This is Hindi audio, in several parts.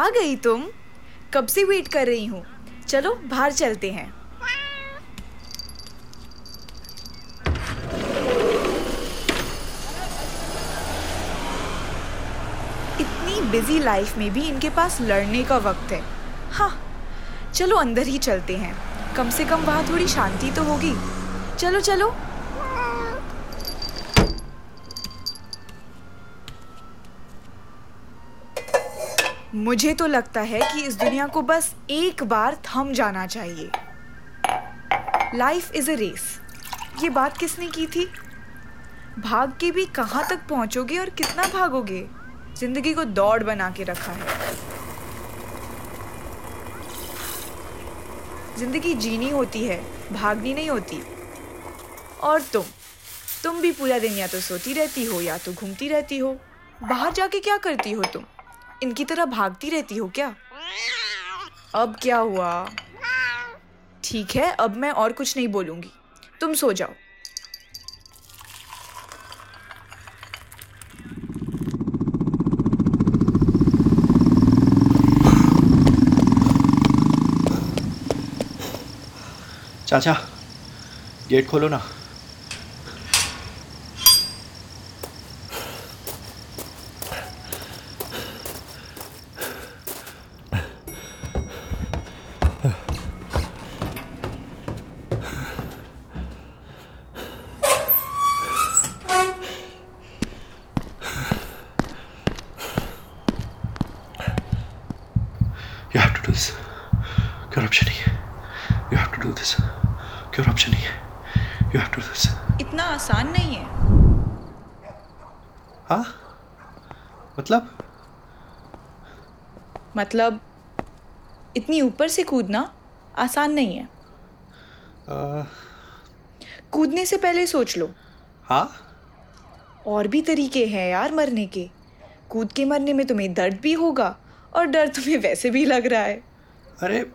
आ गई तुम। कब से वेट कर रही हूँ। चलो, बाहर चलते हैं। इतनी बिज़ी लाइफ में भी इनके पास लड़ने का वक्त है। हाँ चलो अंदर ही चलते हैं। कम से कम वहाँ थोड़ी शांति तो होगी। चलो चलो। मुझे तो लगता है कि इस दुनिया को बस एक बार थम जाना चाहिए। लाइफ इज़ अ रेस ये बात किसने की थी? भाग के भी कहाँ तक पहुंचोगे और कितना भागोगे? ज़िंदगी को दौड़ बना के रखा है। ज़िंदगी जीनी होती है, भागनी नहीं होती। और तुम? तुम भी पूरा दिन या तो सोती रहती हो या तो घूमती रहती हो। बाहर जाके क्या करती हो तुम? इनकी तरह भागती रहती हो क्या? अब क्या हुआ? ठीक है, अब मैं और कुछ नहीं बोलूँगी। तुम सो जाओ। चाचा, गेट खोलो ना You have to do this. Corruption नहीं है. You have to do this. Corruption नहीं है. Have to do this. इतना आसान नहीं है। हाँ? मतलब? मतलब इतनी ऊपर से कूदना आसान नहीं है। आ, कूदने से पहले सोच लो। हाँ? और भी तरीके हैं यार मरने के। कूद के मरने में तुम्हें दर्द भी होगा और डर तुम्हें वैसे भी लग रहा है। अरे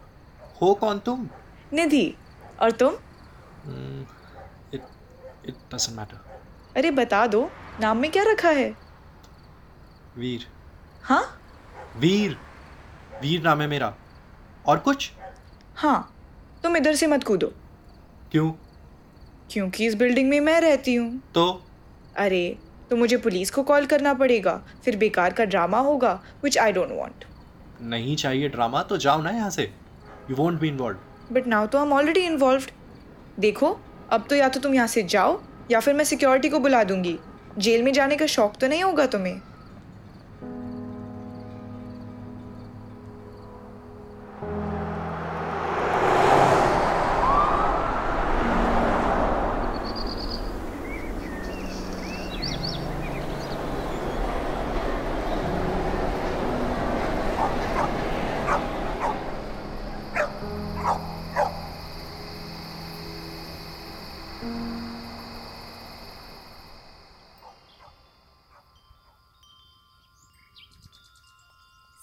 हो कौन तुम? निधि और तुम? इट इट डजंट मैटर अरे बता दो नाम में क्या रखा है? वीर। हाँ? वीर। वीर नाम है मेरा। और कुछ? हाँ तुम इधर से मत कूदो। क्यों? क्योंकि इस बिल्डिंग में मैं रहती हूँ। तो? अरे तो मुझे पुलिस को कॉल करना पड़ेगा। फिर बेकार का ड्रामा होगा विच आई डोंट वांट नहीं चाहिए ड्रामा तो जाओ ना यहाँ से। You want be involve but now तो आई एम ऑलरेडी इन्वॉल्व्ड देखो, अब तो या तो तुम यहाँ से जाओ, या फिर मैं सिक्योरिटी को बुला दूँगी। जेल में जाने का शौक तो नहीं होगा तुम्हें?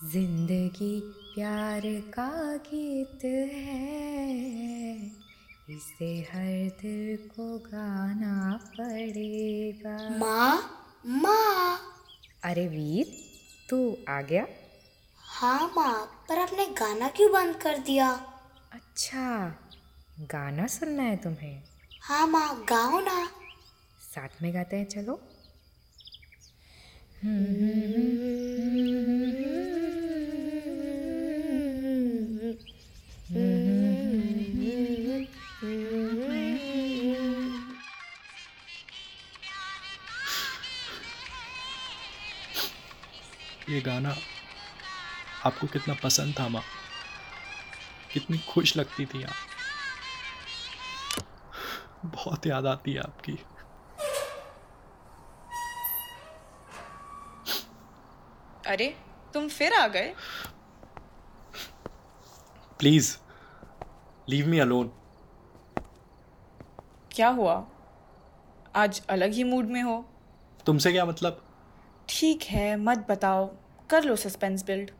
ज़िंदगी प्यार का गीत है। इसे हर दिल को गाना पड़ेगा। माँ माँ। अरे वीर तू आ गया? हाँ माँ पर आपने गाना क्यों बंद कर दिया? अच्छा गाना सुनना है तुम्हें। हाँ माँ गाओ ना। साथ में गाते हैं चलो। ये गाना आपको कितना पसंद था माँ? कितनी खुश लगती थी आप? बहुत याद आती है आपकी। अरे तुम फिर आ गए? प्लीज़ लीव मी अलोन क्या हुआ? आज अलग ही मूड में हो? तुमसे क्या मतलब? ठीक है मत बताओ। कर लो सस्पेंस बिल्ड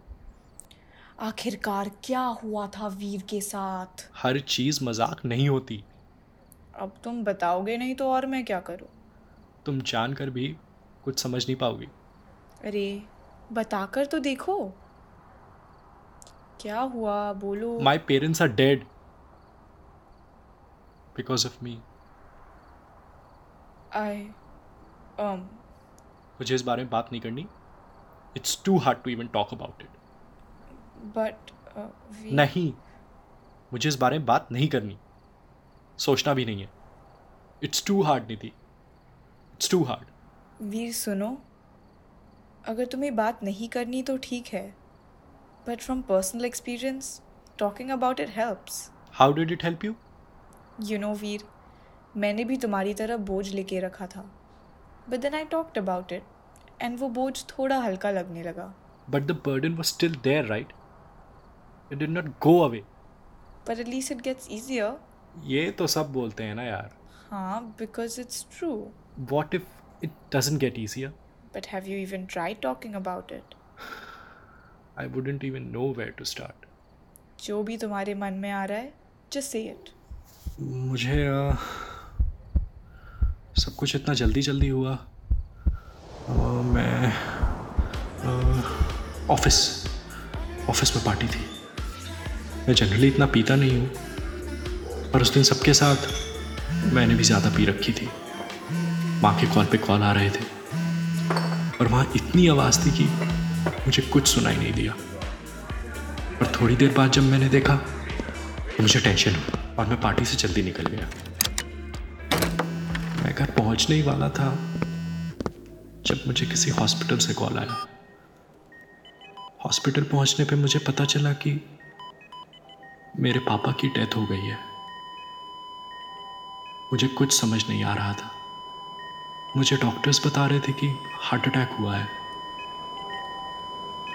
आखिरकार क्या हुआ था वीर के साथ? हर चीज़ मज़ाक नहीं होती। अब तुम बताओगे नहीं तो और मैं क्या करूँ? तुम जानकर भी कुछ समझ नहीं पाओगी। अरे बताकर तो देखो। क्या हुआ? बोलो। My parents are dead because of me I um मुझे इस बारे में बात नहीं करनी। It's too hard to even talk about it but नहीं मुझे इस बारे में बात नहीं करनी। सोचना भी नहीं है। It's too hard Nidhi. It's too hard Veer सुनो। अगर तुम्हें बात नहीं करनी तो ठीक है। But from personal experience talking about it helps how did it help you you know Veer मैंने भी तुम्हारी तरह बोझ लेके रखा था। But then I talked about it and वो बोझ थोड़ा हल्का लगने लगा। But the burden was still there right it did not go away but at least it gets easier ये तो सब बोलते हैं ना यार। हाँ because it's true what if it doesn't get easier but have you even try talking about it I wouldn't even know where to start जो भी तुम्हारे मन में आ रहा है जस्ट से इट मुझे अ, सब कुछ इतना जल्दी जल्दी हुआ। मैं ऑफ़िस ऑफ़िस में पार्टी थी। मैं जनरली इतना पीता नहीं हूँ, पर उस दिन सबके साथ मैंने भी ज़्यादा पी रखी थी। माँ के कॉल पे कॉल आ रहे थे, और वहाँ इतनी आवाज़ थी कि मुझे कुछ सुनाई नहीं दिया। और थोड़ी देर बाद जब मैंने देखा तो मुझे टेंशन हुई और मैं पार्टी से जल्दी निकल गया। मैं घर पहुँचने ही वाला था जब मुझे किसी हॉस्पिटल से कॉल आया। हॉस्पिटल पहुँचने पे मुझे पता चला कि मेरे पापा की डेथ हो गई है। मुझे कुछ समझ नहीं आ रहा था। मुझे डॉक्टर्स बता रहे थे कि हार्ट अटैक हुआ है।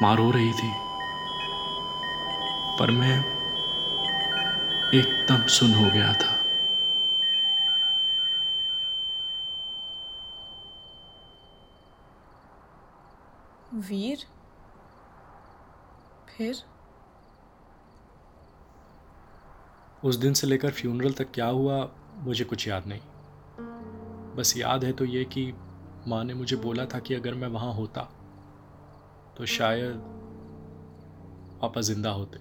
माँ रो रही थी। पर मैं एकदम सुन हो गया था। वीर फिर? उस दिन से लेकर फ्यूनरल तक क्या हुआ, मुझे कुछ याद नहीं। बस याद है तो ये कि माँ ने मुझे बोला था कि अगर मैं वहाँ होता तो शायद पापा ज़िंदा होते।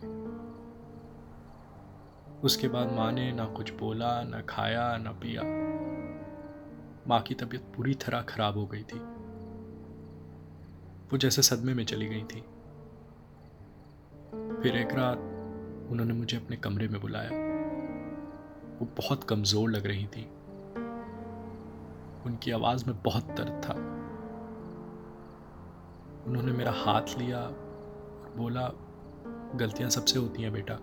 उसके बाद माँ ने ना कुछ बोला, ना खाया, ना पिया। माँ की तबीयत पूरी तरह खराब हो गई थी। वो जैसे सदमे में चली गई थी। फिर एक रात उन्होंने मुझे अपने कमरे में बुलाया। वो बहुत कमज़ोर लग रही थी। उनकी आवाज़ में बहुत दर्द था। उन्होंने मेरा हाथ लिया और बोला, गलतियाँ सबसे होती हैं बेटा।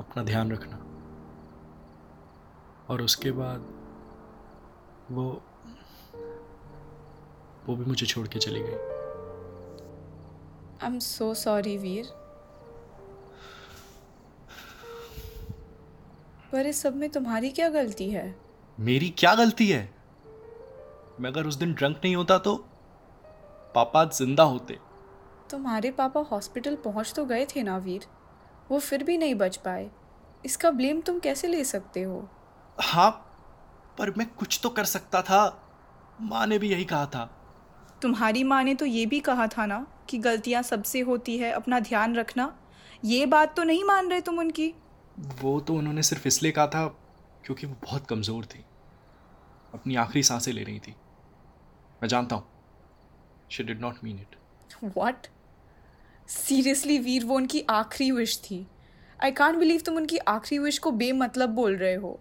अपना ध्यान रखना। और उसके बाद वो वो भी मुझे छोड़ के चली गई। I am so sorry Veer. पर इस सब में तुम्हारी क्या गलती है? मेरी क्या गलती है? मैं अगर उस दिन ड्रंक नहीं होता तो पापा ज़िंदा होते। तुम्हारे पापा हॉस्पिटल पहुँच तो गए थे ना वीर। वो फिर भी नहीं बच पाए। इसका ब्लेम तुम कैसे ले सकते हो? हाँ पर मैं कुछ तो कर सकता था। माँ ने भी यही कहा था। तुम्हारी माँ ने तो ये भी कहा था ना कि गलतियाँ सबसे होती है अपना ध्यान रखना। ये बात तो नहीं मान रहे तुम उनकी। वो तो उन्होंने सिर्फ़ इसलिए कहा था क्योंकि वो बहुत कमज़ोर थी। अपनी आखिरी साँसें ले रही थी। मैं जानता हूँ। She did not mean it what seriously Veer वो उनकी आखिरी विश थी। आई कांट बिलीव तुम उनकी आखिरी विश को बेमतलब बोल रहे हो।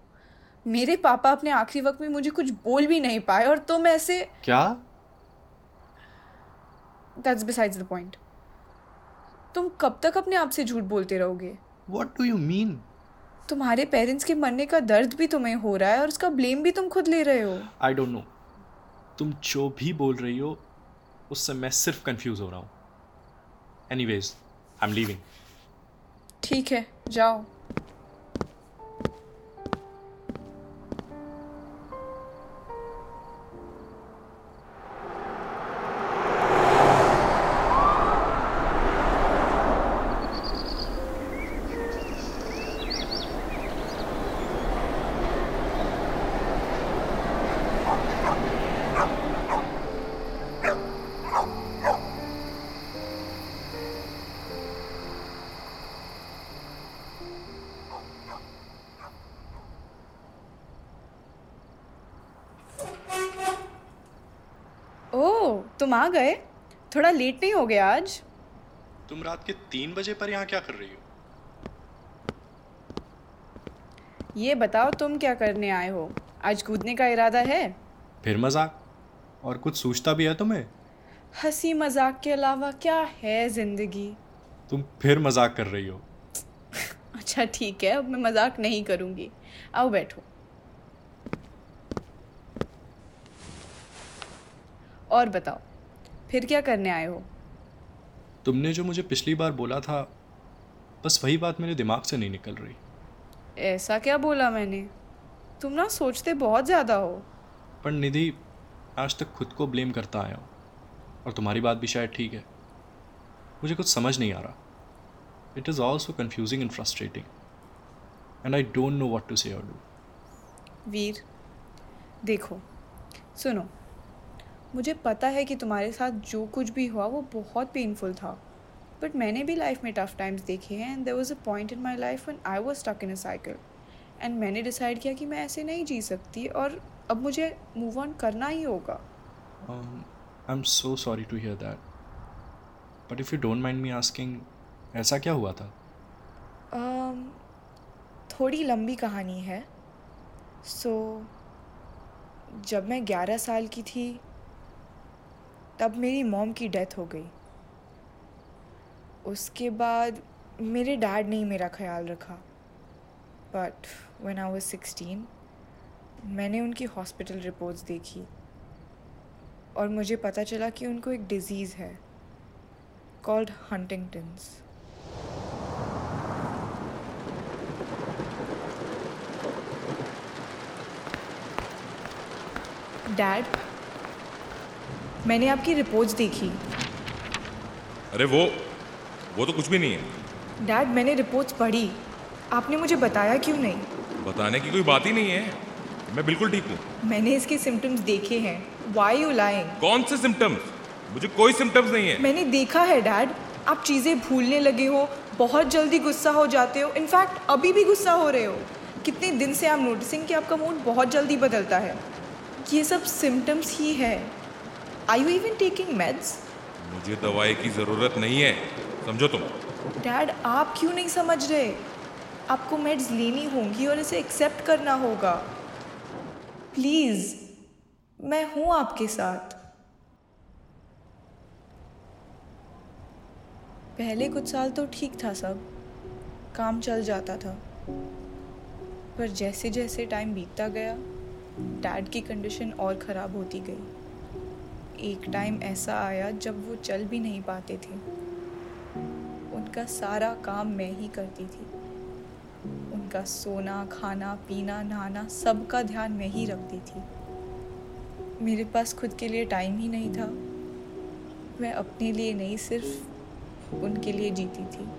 मेरे पापा अपने आखिरी वक्त में मुझे कुछ बोल भी नहीं पाए और तुम ऐसे क्या? दैट्स बिसाइड्स द पॉइंट तुम कब तक अपने आप से झूठ बोलते रहोगे? वॉट डू यू मीन तुम्हारे पेरेंट्स के मरने का दर्द भी तुम्हें हो रहा है और उसका ब्लेम भी तुम खुद ले रहे हो। आई डोंट नो तुम जो भी बोल रही हो उससे मैं सिर्फ़ कंफ्यूज हो रहा हूँ। Any ways I am leaving ठीक है जाओ। तुम आ गए? थोड़ा लेट नहीं हो गया आज? तुम रात के तीन बजे पर यहाँ क्या कर रही हो? ये बताओ तुम क्या करने आए हो? आज कूदने का इरादा है? फिर मज़ाक। और कुछ सोचता भी है तुम्हें? हँसी मज़ाक के अलावा क्या है ज़िंदगी? तुम फिर मज़ाक कर रही हो। अच्छा ठीक है अब मैं मज़ाक नहीं करूँगी। आओ बैठो। और बताओ फिर क्या करने आए हो? तुमने जो मुझे पिछली बार बोला था बस वही बात मेरे दिमाग से नहीं निकल रही। ऐसा क्या बोला मैंने? तुम ना सोचते बहुत ज़्यादा हो। पर निधि आज तक खुद को ब्लेम करता आया हूँ और तुम्हारी बात भी शायद ठीक है। मुझे कुछ समझ नहीं आ रहा। It is also confusing and frustrating and I don't know what to say और डू वीर देखो सुनो मुझे पता है कि तुम्हारे साथ जो कुछ भी हुआ वो बहुत पेनफुल था। बट मैंने भी लाइफ में टफ टाइम्स देखे हैं and there was a point in my life when I was stuck in a cycle and मैंने डिसाइड किया कि मैं ऐसे नहीं जी सकती और अब मुझे मूव ऑन करना ही होगा। I am so sorry to hear that but if you don't mind me asking ऐसा क्या हुआ था? Um, थोड़ी लंबी कहानी है। सो so, जब मैं ग्यारह साल की थी तब मेरी मॉम की डेथ हो गई। उसके बाद मेरे डैड ने ही मेरा ख्याल रखा। But when I was sixteen मैंने उनकी हॉस्पिटल रिपोर्ट्स देखी और मुझे पता चला कि उनको एक डिज़ीज़ है कॉल्ड हंटिंगटन्स डैड मैंने आपकी रिपोर्ट्स देखी। अरे वो वो तो कुछ भी नहीं है। डैड मैंने रिपोर्ट्स पढ़ी। आपने मुझे बताया क्यों नहीं? बताने की कोई बात ही नहीं है। मैं बिल्कुल ठीक हूँ। मैंने इसके सिम्टम्स देखे हैं। वाई यू लाइंग कौन से सिम्टम्स मुझे कोई सिम्टम्स नहीं है। मैंने देखा है डैड। आप चीज़ें भूलने लगे हो बहुत जल्दी गुस्सा हो जाते हो। इनफैक्ट अभी भी गुस्सा हो रहे हो। कितने दिन से आप नोटिसिंग कि आपका मूड बहुत जल्दी बदलता है। ये सब सिम्टम्स ही है। I you even taking meds मुझे दवाई की ज़रूरत नहीं है। समझो तुम। डैड आप क्यों नहीं समझ रहे? आपको मेड्स लेनी होंगी और इसे एक्सेप्ट करना होगा। प्लीज़ मैं हूँ आपके साथ। पहले कुछ साल तो ठीक था सब। काम चल जाता था। पर जैसे जैसे टाइम बीतता गया डैड की कंडीशन और ख़राब होती गई। एक टाइम ऐसा आया जब वो चल भी नहीं पाते थे। उनका सारा काम मैं ही करती थी। उनका सोना, खाना, पीना, नहाना सब का ध्यान मैं ही रखती थी। मेरे पास खुद के लिए टाइम ही नहीं था। मैं अपने लिए नहीं, सिर्फ़ उनके लिए जीती थी।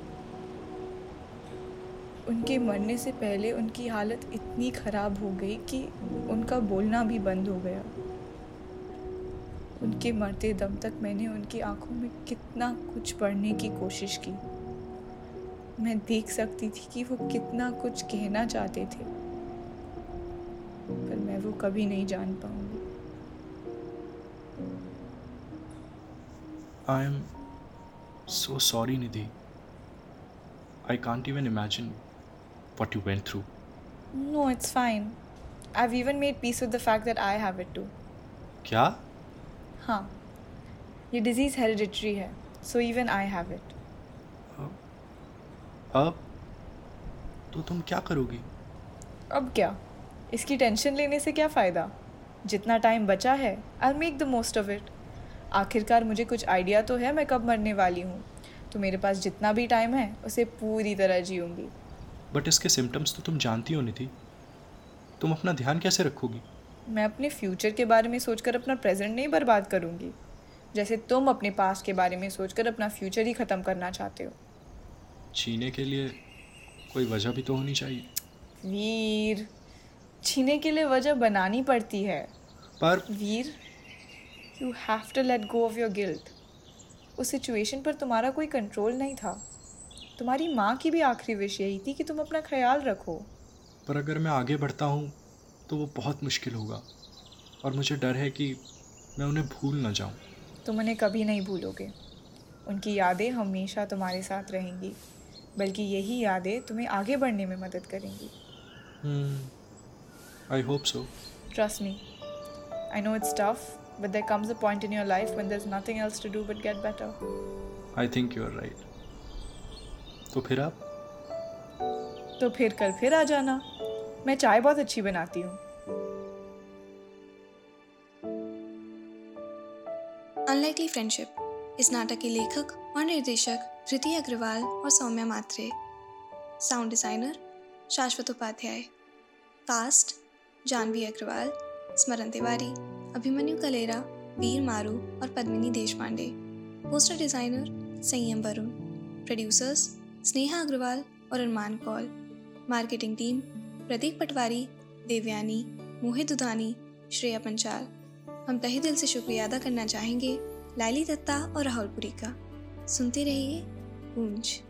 उनके मरने से पहले उनकी हालत इतनी ख़राब हो गई कि उनका बोलना भी बंद हो गया। उनके मरते दम तक मैंने उनकी आँखों में कितना कुछ पढ़ने की कोशिश की मैं देख सकती थी कि वो कितना कुछ कहना चाहते थे पर मैं वो कभी नहीं जान पाऊँगी I am so sorry Nidhi I can't even imagine what you went through. No, it's fine. I've even made peace with the fact that I have it too. क्या हाँ ये डिज़ीज़ हेरिडिटरी है so even I have it अब तो तुम क्या करोगी? अब क्या? इसकी टेंशन लेने से क्या फ़ायदा? जितना टाइम बचा है I make the most of it आखिरकार मुझे कुछ आइडिया तो है मैं कब मरने वाली हूँ। तो मेरे पास जितना भी टाइम है उसे पूरी तरह जीऊँगी। बट इसके सिम्टम्स तो तुम जानती हो निधि। तुम अपना ध्यान कैसे रखोगी? मैं अपने फ्यूचर के बारे में सोचकर अपना प्रेजेंट नहीं बर्बाद करूँगी। जैसे तुम अपने पास्ट के बारे में सोचकर अपना फ्यूचर ही ख़त्म करना चाहते हो। छीने के लिए कोई वजह भी तो होनी चाहिए। वीर छीने के लिए वजह बनानी पड़ती है। पर we're you have to let go of your guilt उस सिचुएशन पर तुम्हारा कोई कंट्रोल नहीं था। तुम्हारी माँ की भी आखिरी विश यही थी कि तुम अपना ख्याल रखो। पर अगर मैं आगे बढ़ता हूँ तो वो बहुत मुश्किल होगा। और मुझे डर है कि मैं उन्हें भूल ना जाऊँ। तुम उन्हें कभी नहीं भूलोगे। उनकी यादें हमेशा तुम्हारे साथ रहेंगी बल्कि यही यादें तुम्हें आगे बढ़ने में मदद करेंगी। I hope so Trust me. I know it's tough, but there comes a point in your life when there's nothing else to do but get better. I think you are right तो फिर आप? तो फिर कल फिर आ जाना। मैं चाय बहुत अच्छी बनाती हूँ। अनलाइकली फ्रेंडशिप इस नाटक के लेखक और निर्देशक धृति अग्रवाल और सौम्या मात्रे। साउंड डिज़ाइनर शाश्वत उपाध्याय। कास्ट जानवी अग्रवाल स्मरण तिवारी अभिमन्यु कलेरा वीर मारू और पद्मिनी देशपांडे पोस्टर डिज़ाइनर संयम वरुण प्रोड्यूसर्स स्नेहा अग्रवाल और अरमान कौल मार्केटिंग टीम प्रतीक पटवारी, देवयानी, मोहित दुधानी, श्रेया पंचाल। हम तहे दिल से शुक्रिया अदा करना चाहेंगे लाली दत्ता और राहुल पुरी का। सुनते रहिए गूंज।